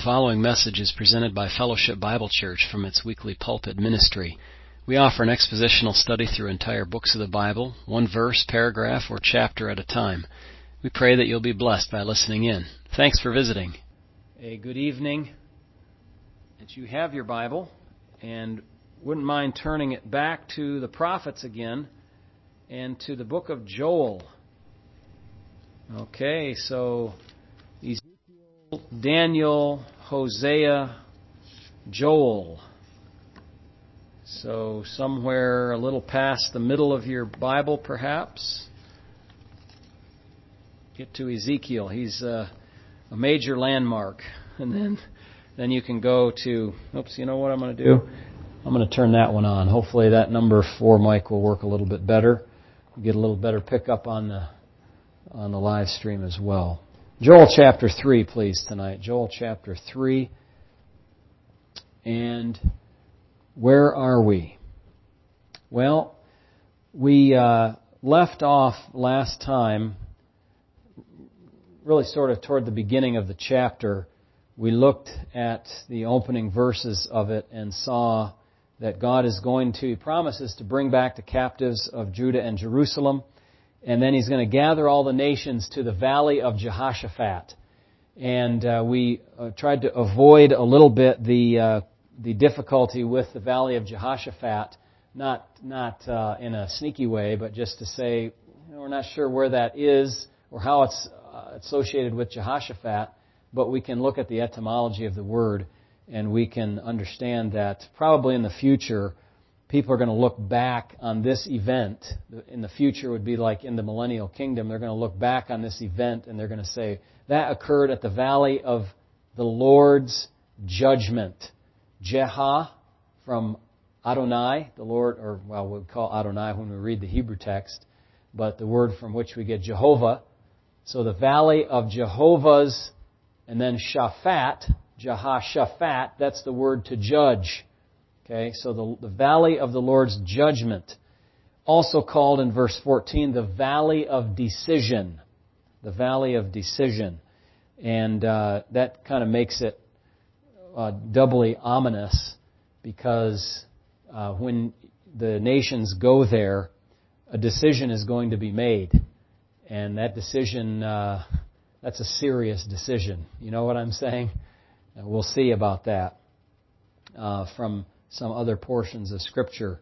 The following message is presented by Fellowship Bible Church from its weekly pulpit ministry. We offer an expositional study through entire books of the Bible, one verse, paragraph, or chapter at a time. We pray that you'll be blessed by listening in. Thanks for visiting. A good evening. That you have your Bible and wouldn't mind turning it back to the prophets again and to the book of Joel. Okay, so Daniel, Hosea, Joel. So, somewhere a little past the middle of your Bible, perhaps. Get to Ezekiel. He's a, a major landmark. And then, then you can go to, oops, you know what I'm going to do? I'm going to turn that one on. Hopefully that number four mic will work a little bit better. get a little better pickup on the, on the live stream as well. Joel chapter 3, please, tonight. Joel chapter 3. And where are we? Well, we uh, left off last time, really sort of toward the beginning of the chapter. We looked at the opening verses of it and saw that God is going to, He promises to bring back the captives of Judah and Jerusalem and then he's going to gather all the nations to the valley of Jehoshaphat. And uh, we uh, tried to avoid a little bit the uh, the difficulty with the valley of Jehoshaphat, not not uh, in a sneaky way, but just to say you know, we're not sure where that is or how it's uh, associated with Jehoshaphat, but we can look at the etymology of the word and we can understand that probably in the future people are going to look back on this event. In the future would be like in the millennial kingdom. They're going to look back on this event and they're going to say, that occurred at the valley of the Lord's judgment. Jeha from Adonai, the Lord, or well, we'll call Adonai when we read the Hebrew text, but the word from which we get Jehovah. So the valley of Jehovah's, and then Shaphat, Jehoshaphat, that's the word to judge. Okay, so the, the valley of the Lord's judgment, also called in verse 14 the valley of decision. The valley of decision. And uh, that kind of makes it uh, doubly ominous because uh, when the nations go there, a decision is going to be made. And that decision, uh, that's a serious decision. You know what I'm saying? We'll see about that uh, from some other portions of Scripture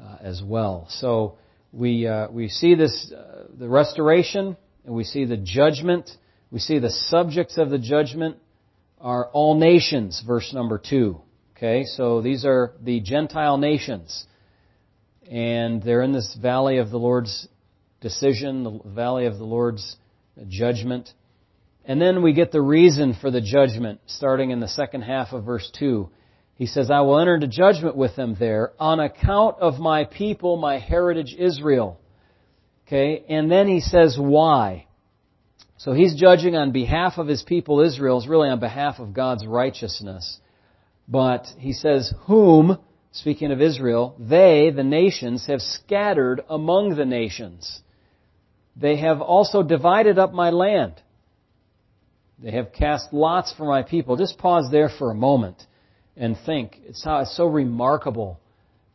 uh, as well. So we uh, we see this uh, the restoration, and we see the judgment. We see the subjects of the judgment are all nations. Verse number two. Okay, so these are the Gentile nations, and they're in this valley of the Lord's decision, the valley of the Lord's judgment. And then we get the reason for the judgment starting in the second half of verse 2. He says, I will enter into judgment with them there on account of my people, my heritage Israel. Okay, and then he says, why? So he's judging on behalf of his people Israel, is really on behalf of God's righteousness. But he says, whom, speaking of Israel, they, the nations, have scattered among the nations. They have also divided up my land. They have cast lots for my people. Just pause there for a moment and think. It's, how, it's so remarkable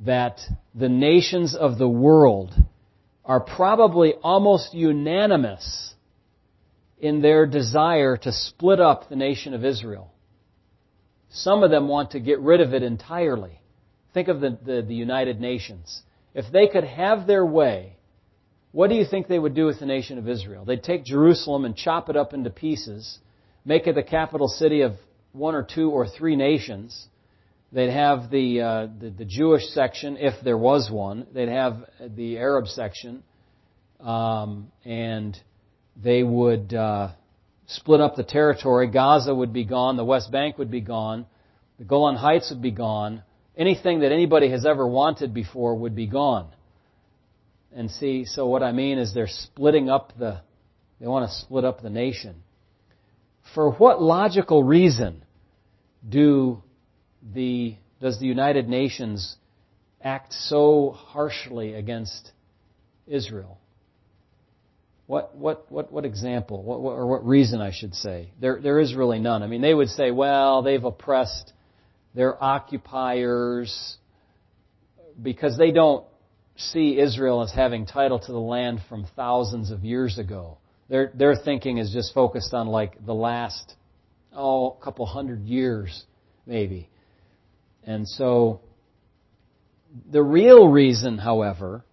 that the nations of the world are probably almost unanimous in their desire to split up the nation of Israel. Some of them want to get rid of it entirely. Think of the, the, the, United Nations. If they could have their way, what do you think they would do with the nation of Israel? They'd take Jerusalem and chop it up into pieces, make it the capital city of one or two or three nations, They'd have the, uh, the, the Jewish section, if there was one. They'd have the Arab section, um, and they would uh, split up the territory. Gaza would be gone. The West Bank would be gone. The Golan Heights would be gone. Anything that anybody has ever wanted before would be gone. And see, so what I mean is they're splitting up the, they want to split up the nation. For what logical reason do the, does the United Nations act so harshly against Israel? What, what, what, what example, what, what, or what reason I should say? There, there is really none. I mean, they would say, well, they've oppressed their occupiers because they don't see Israel as having title to the land from thousands of years ago. Their, their thinking is just focused on like the last, oh, couple hundred years, maybe. And so, the real reason, however,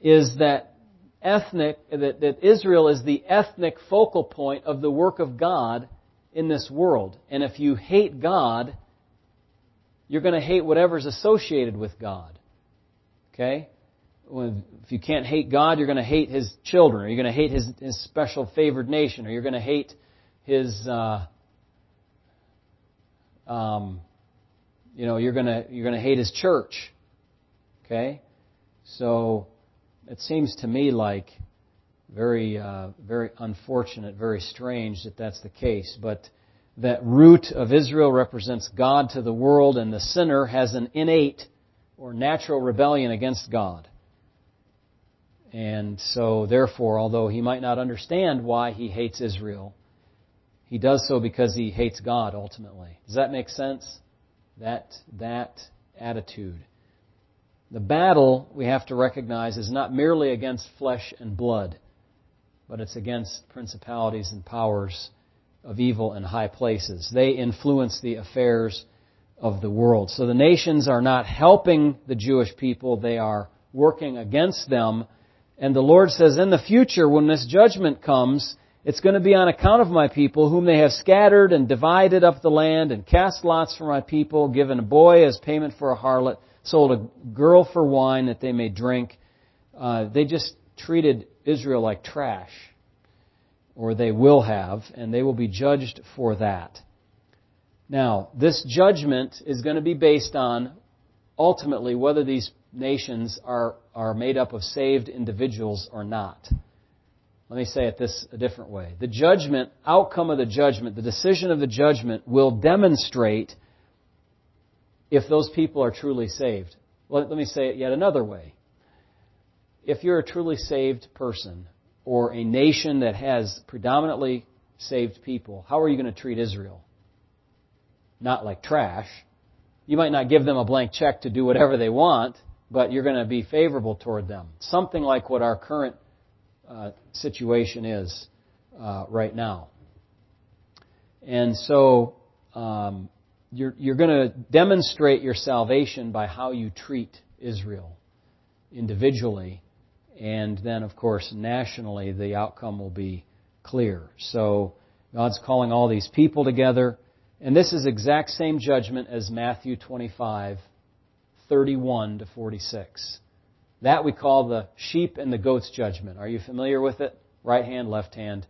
is that ethnic, that, that Israel is the ethnic focal point of the work of God in this world. And if you hate God, you're going to hate whatever's associated with God. Okay? If you can't hate God, you're going to hate His children, or you're going to hate His, His special favored nation, or you're going to hate His, uh, um, you know, you're to you're to hate His church. Okay, so it seems to me like very uh, very unfortunate, very strange that that's the case, but that root of Israel represents God to the world, and the sinner has an innate or natural rebellion against God. And so, therefore, although he might not understand why he hates Israel, he does so because he hates God ultimately. Does that make sense? That, that attitude. The battle, we have to recognize, is not merely against flesh and blood, but it's against principalities and powers of evil in high places. They influence the affairs of the world. So the nations are not helping the Jewish people, they are working against them and the Lord says, in the future, when this judgment comes, it's going to be on account of my people, whom they have scattered and divided up the land, and cast lots for my people, given a boy as payment for a harlot, sold a girl for wine that they may drink. Uh, they just treated Israel like trash, or they will have, and they will be judged for that. Now, this judgment is going to be based on ultimately whether these nations are, are made up of saved individuals or not. Let me say it this a different way. The judgment, outcome of the judgment, the decision of the judgment will demonstrate if those people are truly saved. Let, let me say it yet another way. If you're a truly saved person or a nation that has predominantly saved people, how are you going to treat Israel? Not like trash. You might not give them a blank check to do whatever they want, but you're going to be favorable toward them. Something like what our current uh, situation is uh, right now. And so um, you're, you're going to demonstrate your salvation by how you treat Israel individually. And then, of course, nationally, the outcome will be clear. So God's calling all these people together. And this is exact same judgment as Matthew 25 31 to 46. That we call the sheep and the goats judgment. Are you familiar with it? Right hand, left hand.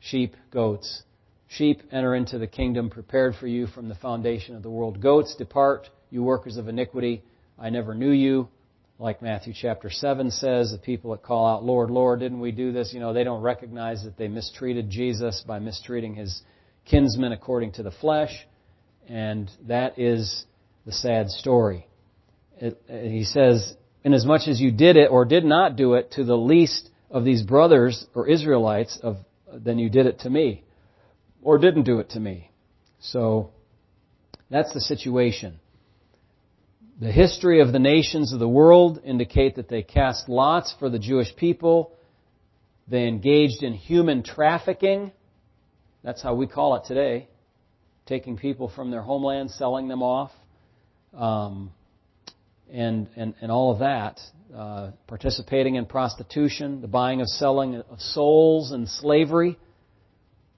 Sheep, goats. Sheep enter into the kingdom prepared for you from the foundation of the world. Goats depart, you workers of iniquity. I never knew you. Like Matthew chapter 7 says, the people that call out, Lord, Lord, didn't we do this? You know, they don't recognize that they mistreated Jesus by mistreating his kinsmen according to the flesh. And that is the sad story it, he says, inasmuch as much as you did it or did not do it to the least of these brothers or Israelites, of, then you did it to me, or didn't do it to me. So that's the situation. The history of the nations of the world indicate that they cast lots for the Jewish people. They engaged in human trafficking. That's how we call it today. Taking people from their homeland, selling them off. Um, and, and, and all of that, uh, participating in prostitution, the buying of selling of souls and slavery,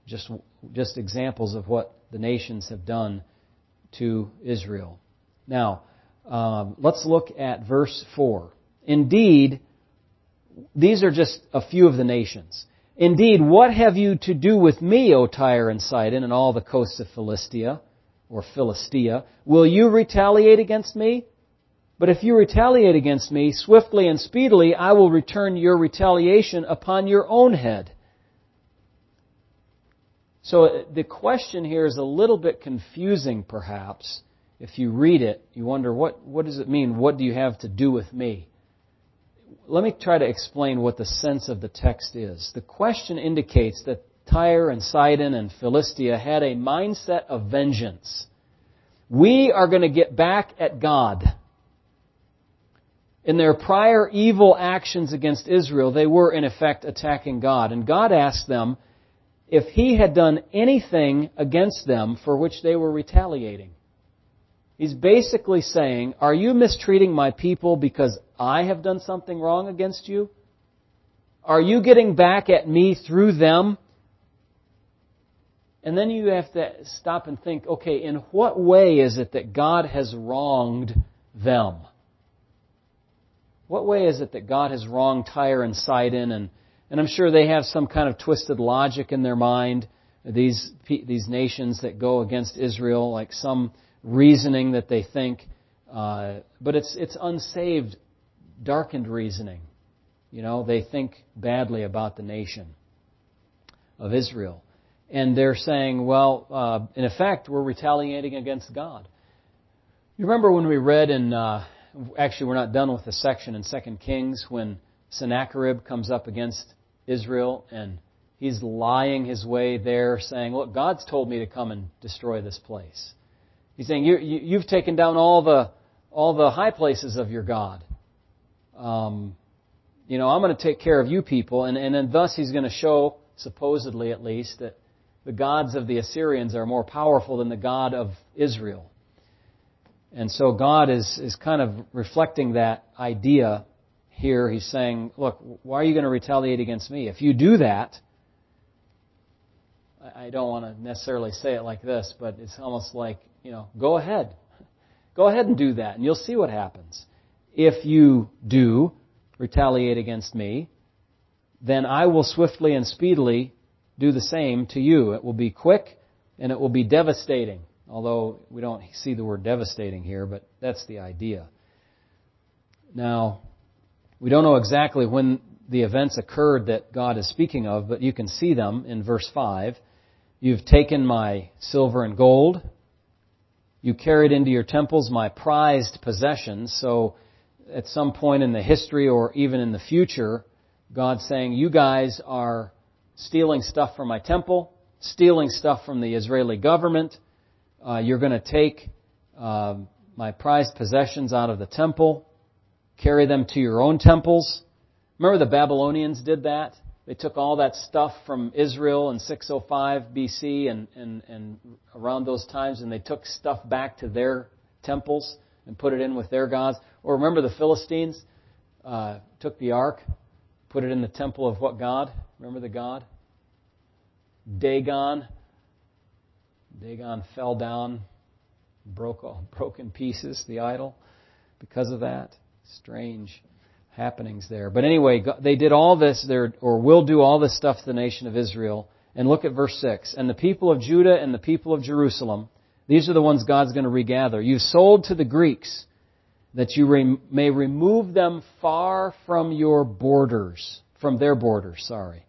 just, just examples of what the nations have done to Israel. Now, um, let's look at verse 4. Indeed, these are just a few of the nations. Indeed, what have you to do with me, O Tyre and Sidon, and all the coasts of Philistia, or Philistia? Will you retaliate against me? But if you retaliate against me, swiftly and speedily I will return your retaliation upon your own head. So uh, the question here is a little bit confusing, perhaps. If you read it, you wonder, what, what does it mean? What do you have to do with me? let me try to explain what the sense of the text is. The question indicates that Tyre and Sidon and Philistia had a mindset of vengeance. We are going to get back at God. In their prior evil actions against Israel, they were in effect attacking God. And God asked them if He had done anything against them for which they were retaliating. He's basically saying, Are you mistreating my people because I have done something wrong against you? Are you getting back at me through them? And then you have to stop and think, okay, in what way is it that God has wronged them? What way is it that God has wronged Tyre and Sidon? And, and I'm sure they have some kind of twisted logic in their mind, these, these nations that go against Israel, like some reasoning that they think. Uh, but it's, it's unsaved, darkened reasoning. You know, they think badly about the nation of Israel and they're saying, well, uh, in effect, we're retaliating against God. You remember when we read in, uh, actually, we're not done with the section in Second Kings when Sennacherib comes up against Israel and he's lying his way there, saying, "Look, God's told me to come and destroy this place." He's saying, you, you, "You've taken down all the all the high places of your God." Um, you know, I'm going to take care of you people, and and then thus he's going to show, supposedly at least, that the gods of the Assyrians are more powerful than the God of Israel. And so God is, is kind of reflecting that idea here. He's saying, look, why are you going to retaliate against me? If you do that, I don't want to necessarily say it like this, but it's almost like, you know, go ahead. Go ahead and do that, and you'll see what happens. If you do retaliate against me, then I will swiftly and speedily do the same to you. It will be quick and it will be devastating. Although we don't see the word devastating here, but that's the idea. Now, we don't know exactly when the events occurred that God is speaking of, but you can see them in verse 5. You've taken my silver and gold. You carried into your temples my prized possessions. So, at some point in the history or even in the future, God's saying, You guys are stealing stuff from my temple, stealing stuff from the Israeli government. Uh, you're going to take uh, my prized possessions out of the temple, carry them to your own temples. Remember the Babylonians did that? They took all that stuff from Israel in 605 BC and, and, and around those times, and they took stuff back to their temples and put it in with their gods. Or remember the Philistines uh, took the ark, put it in the temple of what God? Remember the god? Dagon. Dagon fell down, broke, broke in pieces, the idol, because of that. Strange happenings there. But anyway, they did all this, there, or will do all this stuff to the nation of Israel. And look at verse 6. And the people of Judah and the people of Jerusalem, these are the ones God's going to regather. You've sold to the Greeks that you re- may remove them far from your borders, from their borders, sorry.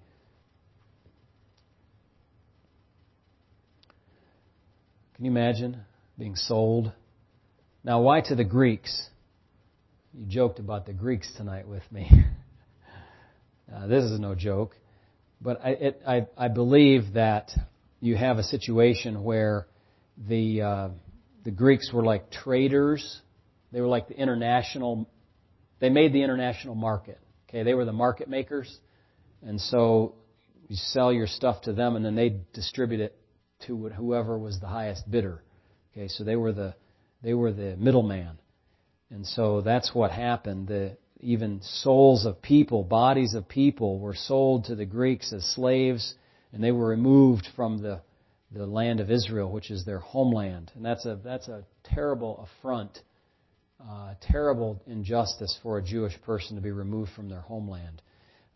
Can you imagine being sold? Now, why to the Greeks? You joked about the Greeks tonight with me. uh, this is no joke. But I, it, I, I, believe that you have a situation where the, uh, the Greeks were like traders. They were like the international, they made the international market. Okay, they were the market makers. And so you sell your stuff to them and then they distribute it to whoever was the highest bidder. Okay, so they were the they were the middleman, and so that's what happened. The even souls of people, bodies of people, were sold to the Greeks as slaves, and they were removed from the the land of Israel, which is their homeland, and that's a that's a terrible affront, uh, terrible injustice for a Jewish person to be removed from their homeland.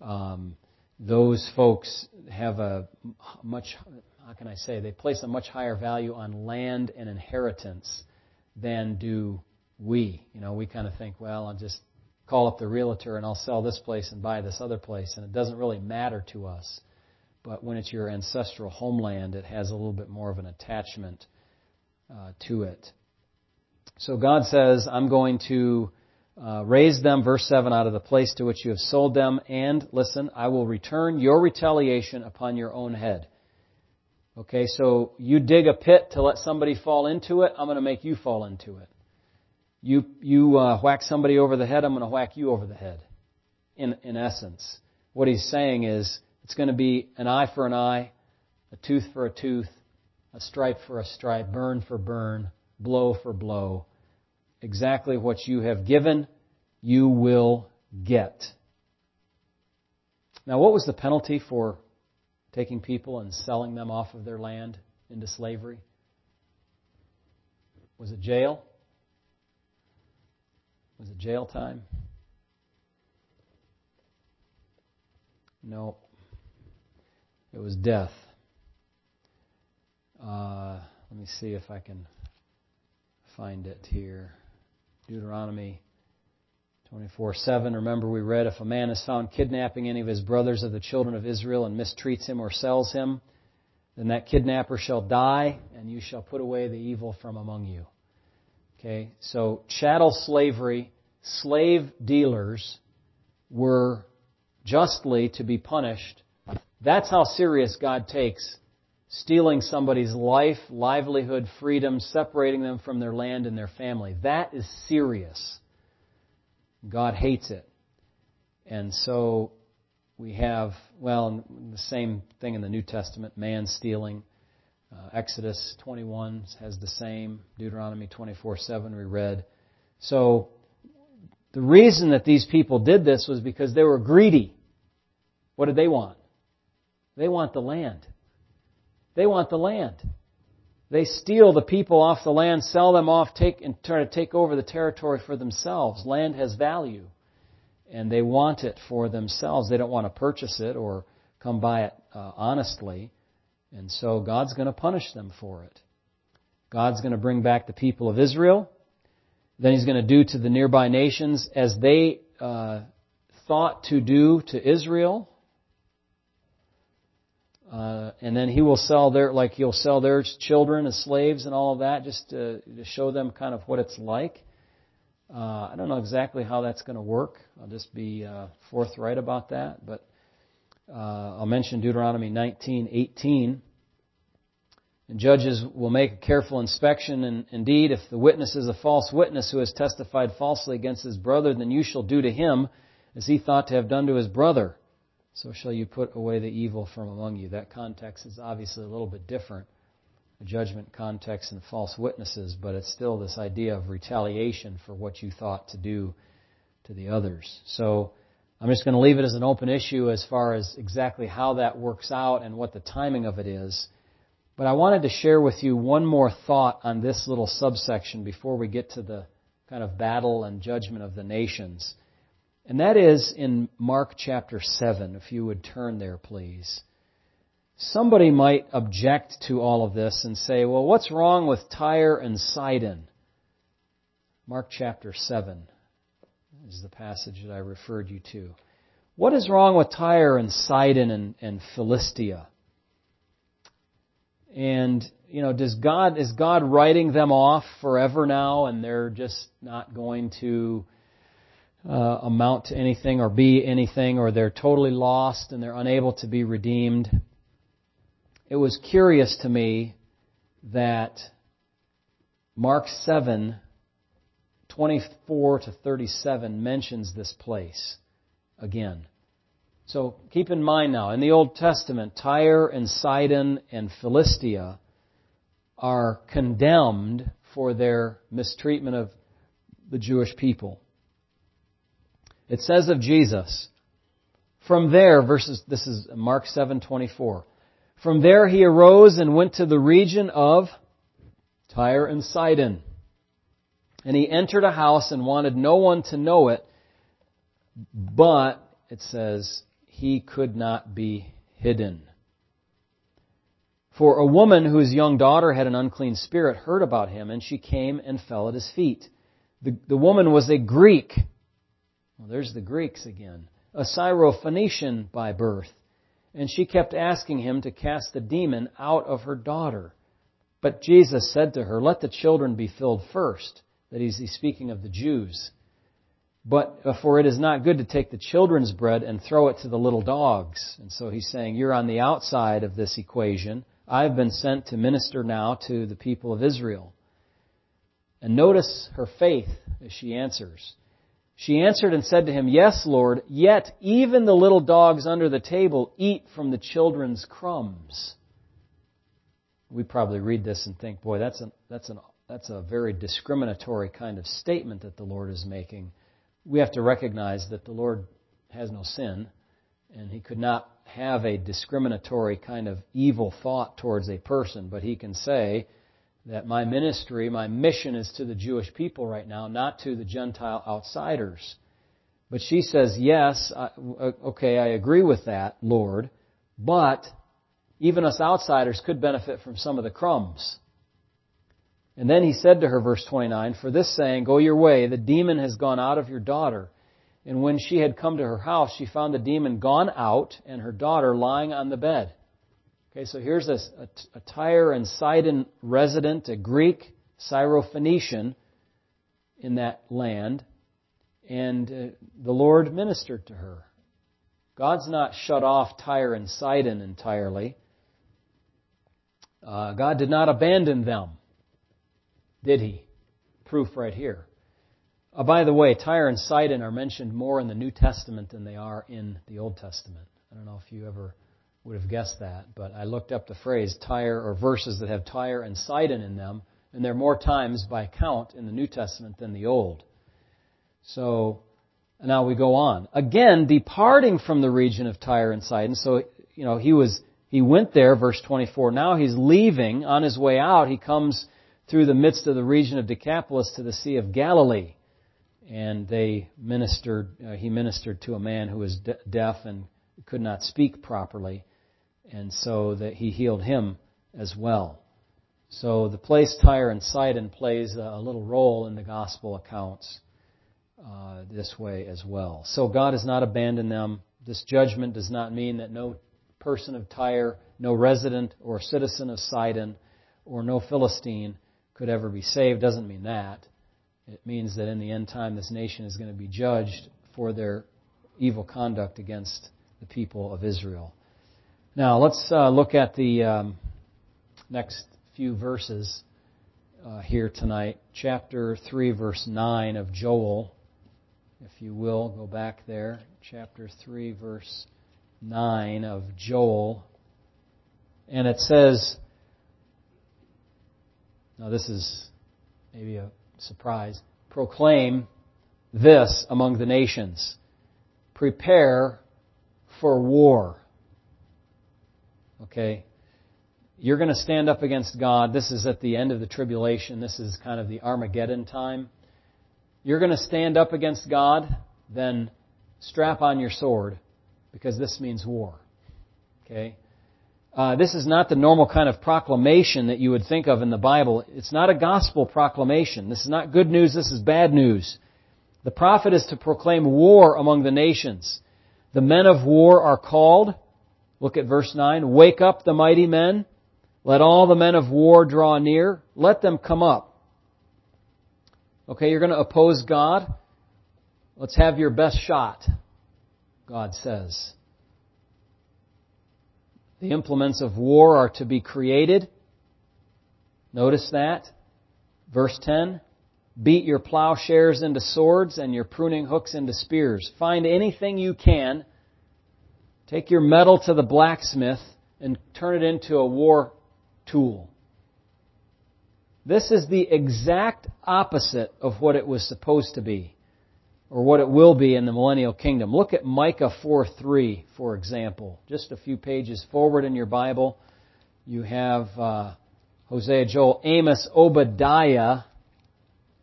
Um, those folks have a much how can I say, they place a much higher value on land and inheritance than do we. You know, we kind of think, well, I'll just call up the realtor and I'll sell this place and buy this other place, and it doesn't really matter to us. But when it's your ancestral homeland, it has a little bit more of an attachment uh, to it. So God says, I'm going to uh, raise them, verse 7, out of the place to which you have sold them, and, listen, I will return your retaliation upon your own head. Okay, so you dig a pit to let somebody fall into it, I'm going to make you fall into it. You, you uh, whack somebody over the head, I'm going to whack you over the head. In, in essence. What he's saying is, it's going to be an eye for an eye, a tooth for a tooth, a stripe for a stripe, burn for burn, blow for blow. Exactly what you have given, you will get. Now, what was the penalty for taking people and selling them off of their land into slavery? Was it jail? Was it jail time? No. It was death. Uh, let me see if I can find it here. Deuteronomy 24 7. Remember, we read if a man is found kidnapping any of his brothers of the children of Israel and mistreats him or sells him, then that kidnapper shall die, and you shall put away the evil from among you. Okay, so chattel slavery, slave dealers were justly to be punished. That's how serious God takes stealing somebody's life, livelihood, freedom, separating them from their land and their family. That is serious. God hates it. And so we have, well, the same thing in the New Testament man stealing. Uh, Exodus 21 has the same. Deuteronomy 24 7 we read. So the reason that these people did this was because they were greedy. What did they want? They want the land. They want the land. They steal the people off the land, sell them off, take and try to take over the territory for themselves. Land has value, and they want it for themselves. They don't want to purchase it or come by it uh, honestly, and so God's going to punish them for it. God's going to bring back the people of Israel. Then He's going to do to the nearby nations as they uh, thought to do to Israel uh, and then he will sell their, like he'll sell their children as slaves and all of that, just to, to show them kind of what it's like. Uh, I don't know exactly how that's going to work. I'll just be uh, forthright about that. But uh, I'll mention Deuteronomy 19:18. And judges will make a careful inspection, and indeed, if the witness is a false witness who has testified falsely against his brother, then you shall do to him as he thought to have done to his brother so shall you put away the evil from among you. That context is obviously a little bit different, a judgment context and false witnesses, but it's still this idea of retaliation for what you thought to do to the others. So I'm just going to leave it as an open issue as far as exactly how that works out and what the timing of it is. But I wanted to share with you one more thought on this little subsection before we get to the kind of battle and judgment of the nations. And that is in Mark chapter 7, if you would turn there, please. Somebody might object to all of this and say, well, what's wrong with Tyre and Sidon? Mark chapter 7 is the passage that I referred you to. What is wrong with Tyre and Sidon and, and Philistia? And, you know, does God, is God writing them off forever now and they're just not going to uh, amount to anything or be anything, or they're totally lost and they're unable to be redeemed. It was curious to me that Mark 7, 24 to 37 mentions this place again. So keep in mind now, in the Old Testament, Tyre and Sidon and Philistia are condemned for their mistreatment of the Jewish people. It says of Jesus, from there, verses, this is Mark 7:24. From there he arose and went to the region of Tyre and Sidon. And he entered a house and wanted no one to know it, but it says he could not be hidden. For a woman whose young daughter had an unclean spirit heard about him, and she came and fell at his feet. The, the woman was a Greek well, there's the Greeks again. A Syrophoenician by birth. And she kept asking him to cast the demon out of her daughter. But Jesus said to her, Let the children be filled first. That is, he's speaking of the Jews. But uh, for it is not good to take the children's bread and throw it to the little dogs. And so he's saying, you're on the outside of this equation. I've been sent to minister now to the people of Israel. And notice her faith as she answers. She answered and said to him, Yes, Lord, yet even the little dogs under the table eat from the children's crumbs. We probably read this and think, boy, that's, a that's, an, that's a very discriminatory kind of statement that the Lord is making. We have to recognize that the Lord has no sin, and He could not have a discriminatory kind of evil thought towards a person, but He can say, that my ministry, my mission is to the Jewish people right now, not to the Gentile outsiders. But she says, yes, okay, I agree with that, Lord, but even us outsiders could benefit from some of the crumbs. And then he said to her, verse 29, For this saying, Go your way, the demon has gone out of your daughter. And when she had come to her house, she found the demon gone out and her daughter lying on the bed. Okay, so here's a, a, Tyre and Sidon resident, a Greek Syrophoenician in that land, and uh, the Lord ministered to her. God's not shut off Tyre and Sidon entirely. Uh, God did not abandon them, did He? Proof right here. Uh, by the way, Tyre and Sidon are mentioned more in the New Testament than they are in the Old Testament. I don't know if you ever would have guessed that, but I looked up the phrase Tyre or verses that have Tyre and Sidon in them, and there are more times by count in the New Testament than the Old. So now we go on. Again, departing from the region of Tyre and Sidon. So, you know, he was, he went there, verse 24. Now he's leaving. On his way out, he comes through the midst of the region of Decapolis to the Sea of Galilee. And they ministered, uh, he ministered to a man who was de- deaf and could not speak properly and so that he healed him as well. So the place Tyre and Sidon plays a little role in the gospel accounts uh, this way as well. So God has not abandoned them. This judgment does not mean that no person of Tyre, no resident or citizen of Sidon, or no Philistine could ever be saved. Doesn't mean that. It means that in the end time, this nation is going to be judged for their evil conduct against the people of Israel. Now, let's uh, look at the um, next few verses uh, here tonight. Chapter 3, verse 9 of Joel. If you will, go back there. Chapter 3, verse 9 of Joel. And it says, now this is maybe a surprise, proclaim this among the nations. Prepare for war. Okay? You're going to stand up against God. This is at the end of the tribulation. This is kind of the Armageddon time. You're going to stand up against God, then strap on your sword because this means war. Okay? Uh, this is not the normal kind of proclamation that you would think of in the Bible. It's not a gospel proclamation. This is not good news. This is bad news. The prophet is to proclaim war among the nations. The men of war are called. Look at verse 9. Wake up the mighty men. Let all the men of war draw near. Let them come up. Okay, you're going to oppose God. Let's have your best shot, God says. The implements of war are to be created. Notice that. Verse 10. Beat your plowshares into swords and your pruning hooks into spears. Find anything you can Take your metal to the blacksmith and turn it into a war tool. This is the exact opposite of what it was supposed to be, or what it will be in the millennial kingdom. Look at Micah 4:3, for example. Just a few pages forward in your Bible, you have uh, Hosea, Joel, Amos, Obadiah.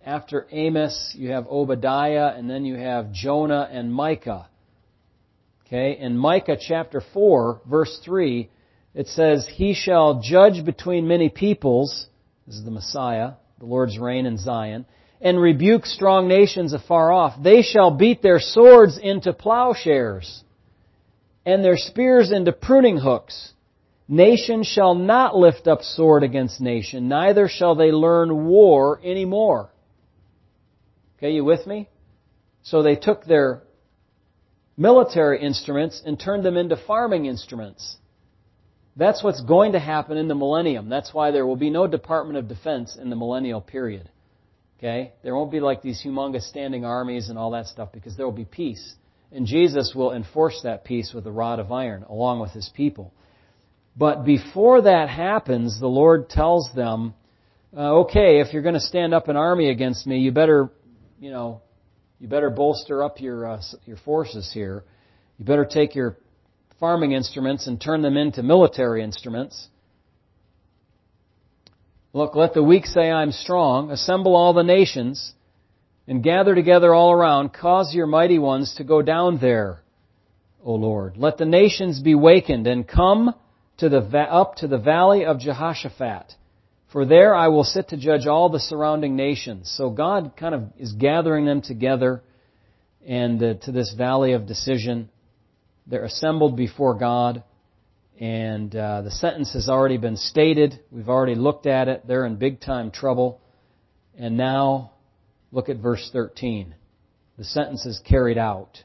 After Amos, you have Obadiah, and then you have Jonah and Micah. Okay, in Micah chapter 4, verse 3, it says, He shall judge between many peoples, this is the Messiah, the Lord's reign in Zion, and rebuke strong nations afar off. They shall beat their swords into plowshares, and their spears into pruning hooks. Nation shall not lift up sword against nation, neither shall they learn war any more. Okay, you with me? So they took their military instruments and turned them into farming instruments. That's what's going to happen in the millennium. That's why there will be no Department of Defense in the millennial period. Okay? There won't be like these humongous standing armies and all that stuff because there will be peace. And Jesus will enforce that peace with a rod of iron along with his people. But before that happens, the Lord tells them, uh, okay, if you're going to stand up an army against me, you better, you know, you better bolster up your uh, your forces here. You better take your farming instruments and turn them into military instruments. Look, let the weak say, I'm strong. Assemble all the nations and gather together all around. Cause your mighty ones to go down there, O Lord. Let the nations be wakened and come to the, up to the valley of Jehoshaphat. For there I will sit to judge all the surrounding nations. So God kind of is gathering them together and uh, to this valley of decision. They're assembled before God, and uh, the sentence has already been stated. We've already looked at it. They're in big time trouble. And now, look at verse 13. The sentence is carried out.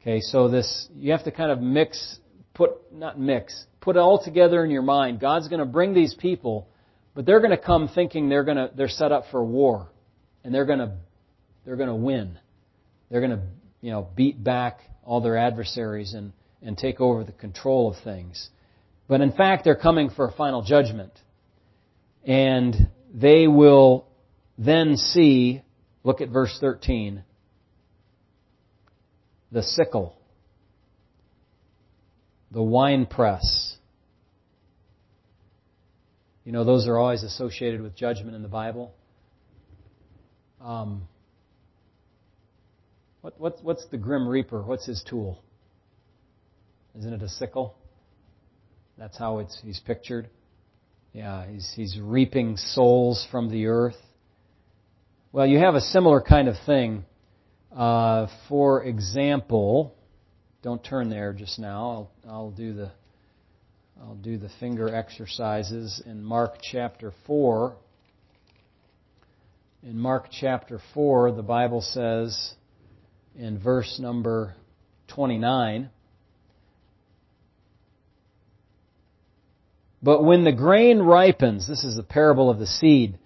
Okay, so this, you have to kind of mix, put, not mix, put it all together in your mind. God's going to bring these people, but they're going to come thinking they're going to, they're set up for war. And they're going to, they're going to win. They're going to, you know, beat back all their adversaries and, and take over the control of things. But in fact, they're coming for a final judgment. And they will then see, look at verse 13, the sickle, the wine press. You know, those are always associated with judgment in the Bible. Um, what, what, what's the Grim Reaper? What's his tool? Isn't it a sickle? That's how it's, he's pictured. Yeah, he's, he's reaping souls from the earth. Well, you have a similar kind of thing. Uh, for example, don't turn there just now. I'll, I'll do the I'll do the finger exercises in Mark chapter 4. In Mark chapter 4, the Bible says, in verse number 29. But when the grain ripens, this is the parable of the seed.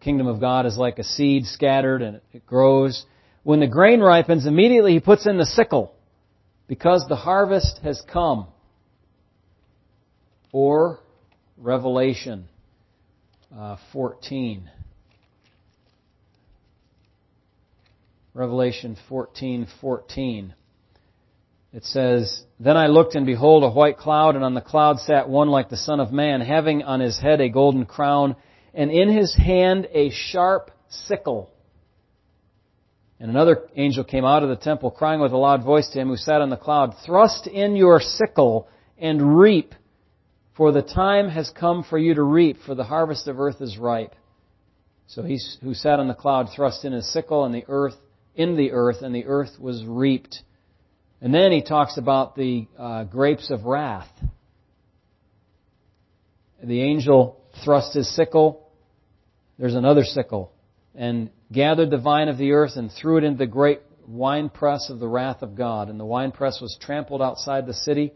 Kingdom of God is like a seed scattered and it grows. When the grain ripens, immediately he puts in the sickle because the harvest has come. Or Revelation uh, 14. Revelation 14:14. 14. It says, Then I looked and behold a white cloud, and on the cloud sat one like the Son of Man, having on his head a golden crown, and in his hand a sharp sickle. And another angel came out of the temple, crying with a loud voice to him who sat on the cloud, Thrust in your sickle and reap, for the time has come for you to reap, for the harvest of earth is ripe. So he who sat on the cloud thrust in his sickle, and the earth in the earth, and the earth was reaped. And then he talks about the uh, grapes of wrath. The angel thrust his sickle. There's another sickle. And gathered the vine of the earth and threw it into the great winepress of the wrath of God. And the winepress was trampled outside the city.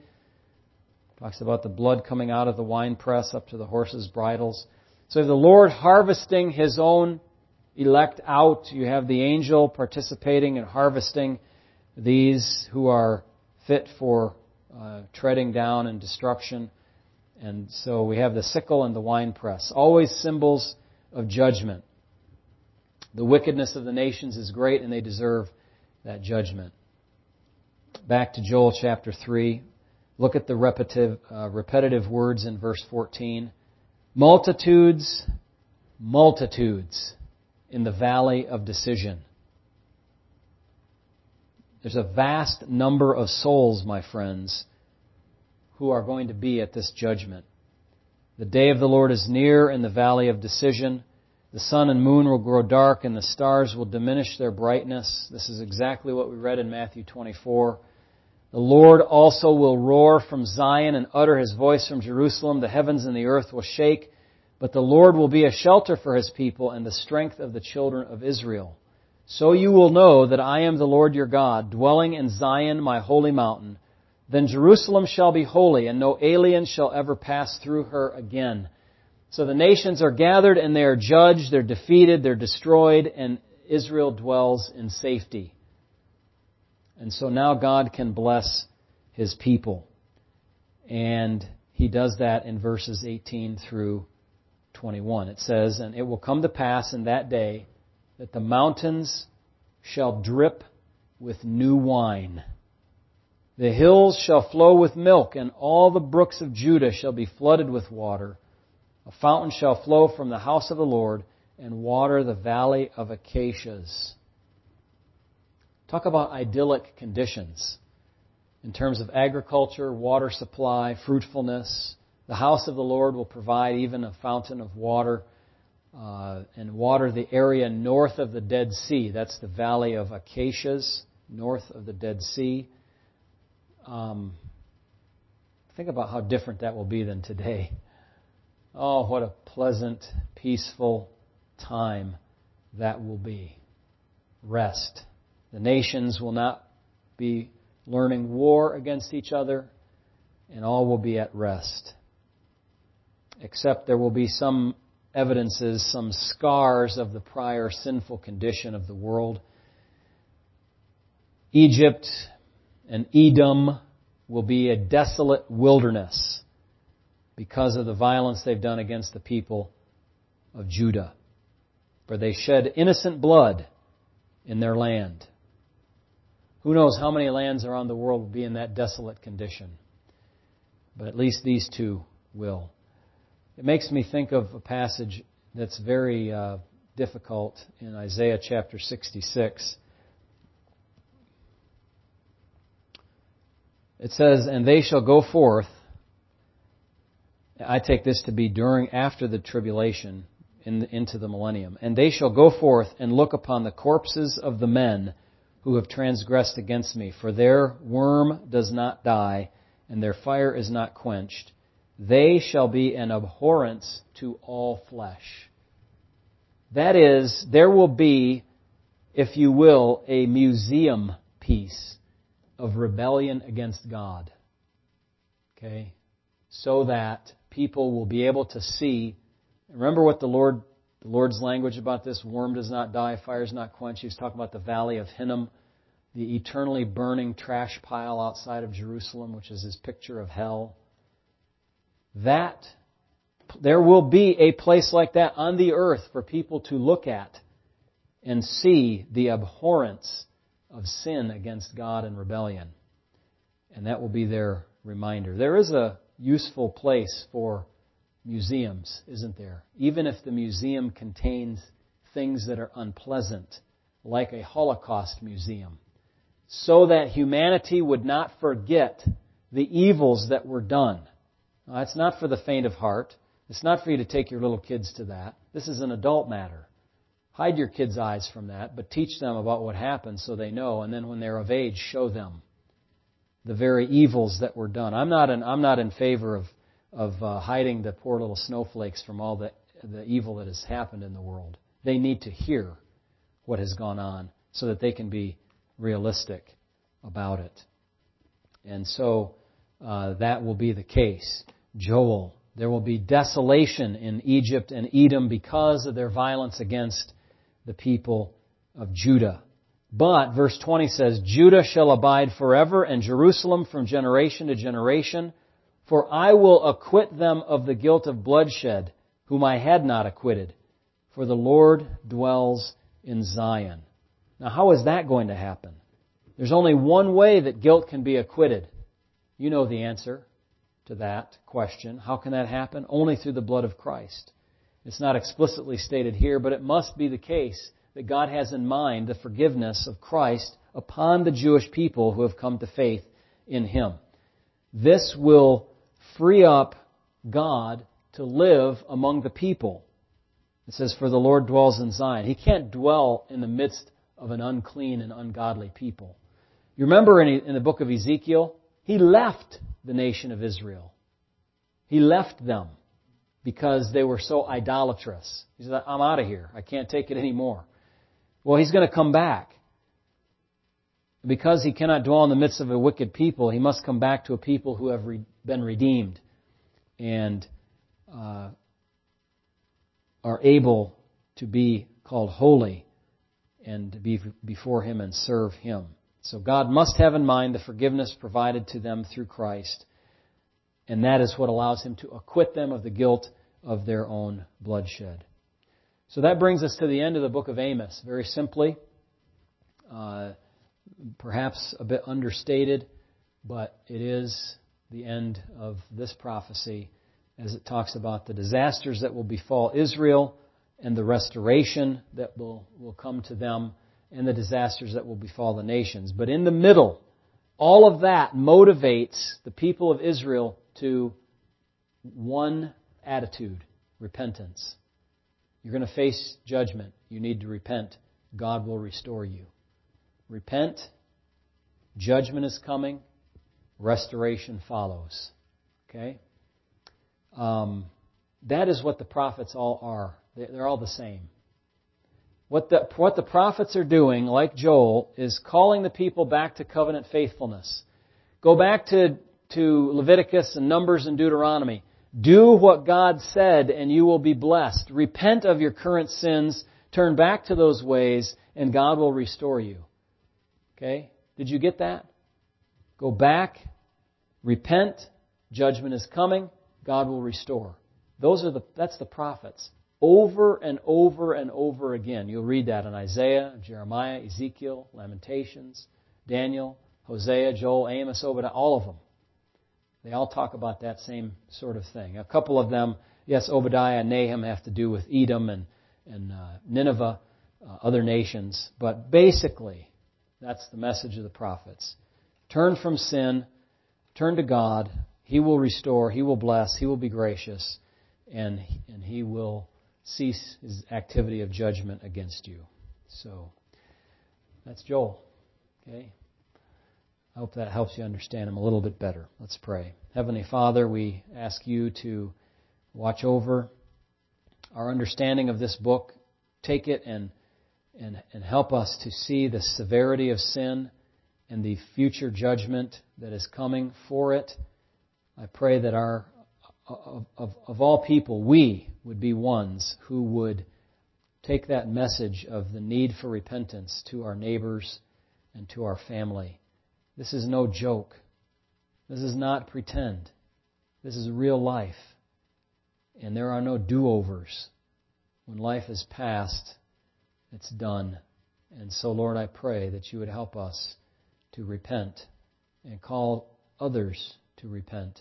Talks about the blood coming out of the winepress up to the horses' bridles. So the Lord harvesting his own elect out. You have the angel participating in harvesting these who are fit for uh, treading down and destruction. And so we have the sickle and the winepress, always symbols of judgment. The wickedness of the nations is great and they deserve that judgment. Back to Joel chapter 3. Look at the repetitive, uh, repetitive words in verse 14. Multitudes, multitudes in the valley of decision. There's a vast number of souls, my friends, who are going to be at this judgment. The day of the Lord is near in the valley of decision. The sun and moon will grow dark and the stars will diminish their brightness. This is exactly what we read in Matthew 24. The Lord also will roar from Zion and utter his voice from Jerusalem. The heavens and the earth will shake but the Lord will be a shelter for his people and the strength of the children of Israel. So you will know that I am the Lord your God, dwelling in Zion, my holy mountain. Then Jerusalem shall be holy, and no alien shall ever pass through her again. So the nations are gathered and they are judged, they're defeated, they're destroyed, and Israel dwells in safety. And so now God can bless his people. And he does that in verses 18 through 21. It says, And it will come to pass in that day that the mountains shall drip with new wine. The hills shall flow with milk, and all the brooks of Judah shall be flooded with water. A fountain shall flow from the house of the Lord and water the valley of acacias. Talk about idyllic conditions in terms of agriculture, water supply, fruitfulness. The house of the Lord will provide even a fountain of water uh, and water the area north of the Dead Sea. That's the valley of acacias, north of the Dead Sea. Um, think about how different that will be than today. Oh, what a pleasant, peaceful time that will be. Rest. The nations will not be learning war against each other, and all will be at rest. Except there will be some evidences, some scars of the prior sinful condition of the world. Egypt and Edom will be a desolate wilderness because of the violence they've done against the people of Judah. For they shed innocent blood in their land. Who knows how many lands around the world will be in that desolate condition? But at least these two will. It makes me think of a passage that's very uh, difficult in Isaiah chapter 66. It says, And they shall go forth. I take this to be during, after the tribulation, in the, into the millennium. And they shall go forth and look upon the corpses of the men who have transgressed against me, for their worm does not die, and their fire is not quenched. They shall be an abhorrence to all flesh. That is, there will be, if you will, a museum piece of rebellion against God. Okay? So that people will be able to see. Remember what the Lord, the Lord's language about this worm does not die, fire is not quenched. He was talking about the valley of Hinnom, the eternally burning trash pile outside of Jerusalem, which is his picture of hell. That there will be a place like that on the earth for people to look at and see the abhorrence of sin against God and rebellion. And that will be their reminder. There is a useful place for museums, isn't there? Even if the museum contains things that are unpleasant, like a Holocaust museum, so that humanity would not forget the evils that were done. Now, it's not for the faint of heart. It's not for you to take your little kids to that. This is an adult matter. Hide your kids' eyes from that, but teach them about what happened so they know, and then when they're of age, show them the very evils that were done. I'm not in, I'm not in favor of, of uh, hiding the poor little snowflakes from all the, the evil that has happened in the world. They need to hear what has gone on so that they can be realistic about it. And so uh, that will be the case. Joel, there will be desolation in Egypt and Edom because of their violence against the people of Judah. But, verse 20 says, Judah shall abide forever and Jerusalem from generation to generation, for I will acquit them of the guilt of bloodshed, whom I had not acquitted, for the Lord dwells in Zion. Now, how is that going to happen? There's only one way that guilt can be acquitted. You know the answer to that question. How can that happen? Only through the blood of Christ. It's not explicitly stated here, but it must be the case that God has in mind the forgiveness of Christ upon the Jewish people who have come to faith in Him. This will free up God to live among the people. It says, For the Lord dwells in Zion. He can't dwell in the midst of an unclean and ungodly people. You remember in the book of Ezekiel, he left the nation of Israel. He left them because they were so idolatrous. He said, I'm out of here. I can't take it anymore. Well, he's going to come back. Because he cannot dwell in the midst of a wicked people, he must come back to a people who have re- been redeemed and uh, are able to be called holy and to be before him and serve him. So God must have in mind the forgiveness provided to them through Christ, and that is what allows him to acquit them of the guilt of their own bloodshed. So that brings us to the end of the book of Amos. Very simply, uh, perhaps a bit understated, but it is the end of this prophecy as it talks about the disasters that will befall Israel and the restoration that will, will come to them and the disasters that will befall the nations. But in the middle, all of that motivates the people of Israel to one attitude repentance. You're going to face judgment. You need to repent. God will restore you. Repent. Judgment is coming. Restoration follows. Okay? Um, that is what the prophets all are. They're all the same. What the, what the prophets are doing, like Joel, is calling the people back to covenant faithfulness. Go back to, to Leviticus and Numbers and Deuteronomy. Do what God said and you will be blessed. Repent of your current sins, turn back to those ways, and God will restore you. Okay? Did you get that? Go back, repent, judgment is coming, God will restore. Those are the, that's the prophets. Over and over and over again. You'll read that in Isaiah, Jeremiah, Ezekiel, Lamentations, Daniel, Hosea, Joel, Amos, Obadiah, all of them. They all talk about that same sort of thing. A couple of them, yes, Obadiah and Nahum have to do with Edom and, and uh, Nineveh, uh, other nations, but basically, that's the message of the prophets. Turn from sin, turn to God, He will restore, He will bless, He will be gracious, and, and He will cease His activity of judgment against you. So, that's Joel. Okay? I hope that helps you understand him a little bit better. Let's pray. Heavenly Father, we ask you to watch over our understanding of this book. Take it and, and, and help us to see the severity of sin and the future judgment that is coming for it. I pray that our, of, of, of all people, we would be ones who would take that message of the need for repentance to our neighbors and to our family this is no joke. This is not pretend. This is real life. And there are no do overs. When life is past, it's done. And so, Lord, I pray that you would help us to repent and call others to repent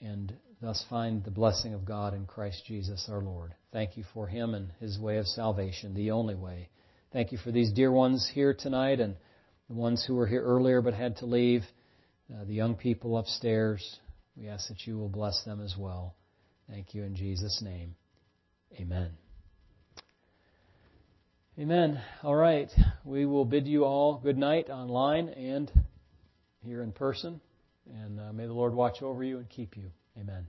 and thus find the blessing of God in Christ Jesus our Lord. Thank you for him and his way of salvation, the only way. Thank you for these dear ones here tonight and the ones who were here earlier but had to leave, uh, the young people upstairs. We ask that you will bless them as well. Thank you in Jesus' name. Amen. Amen. All right. We will bid you all good night online and here in person. And uh, may the Lord watch over you and keep you. Amen.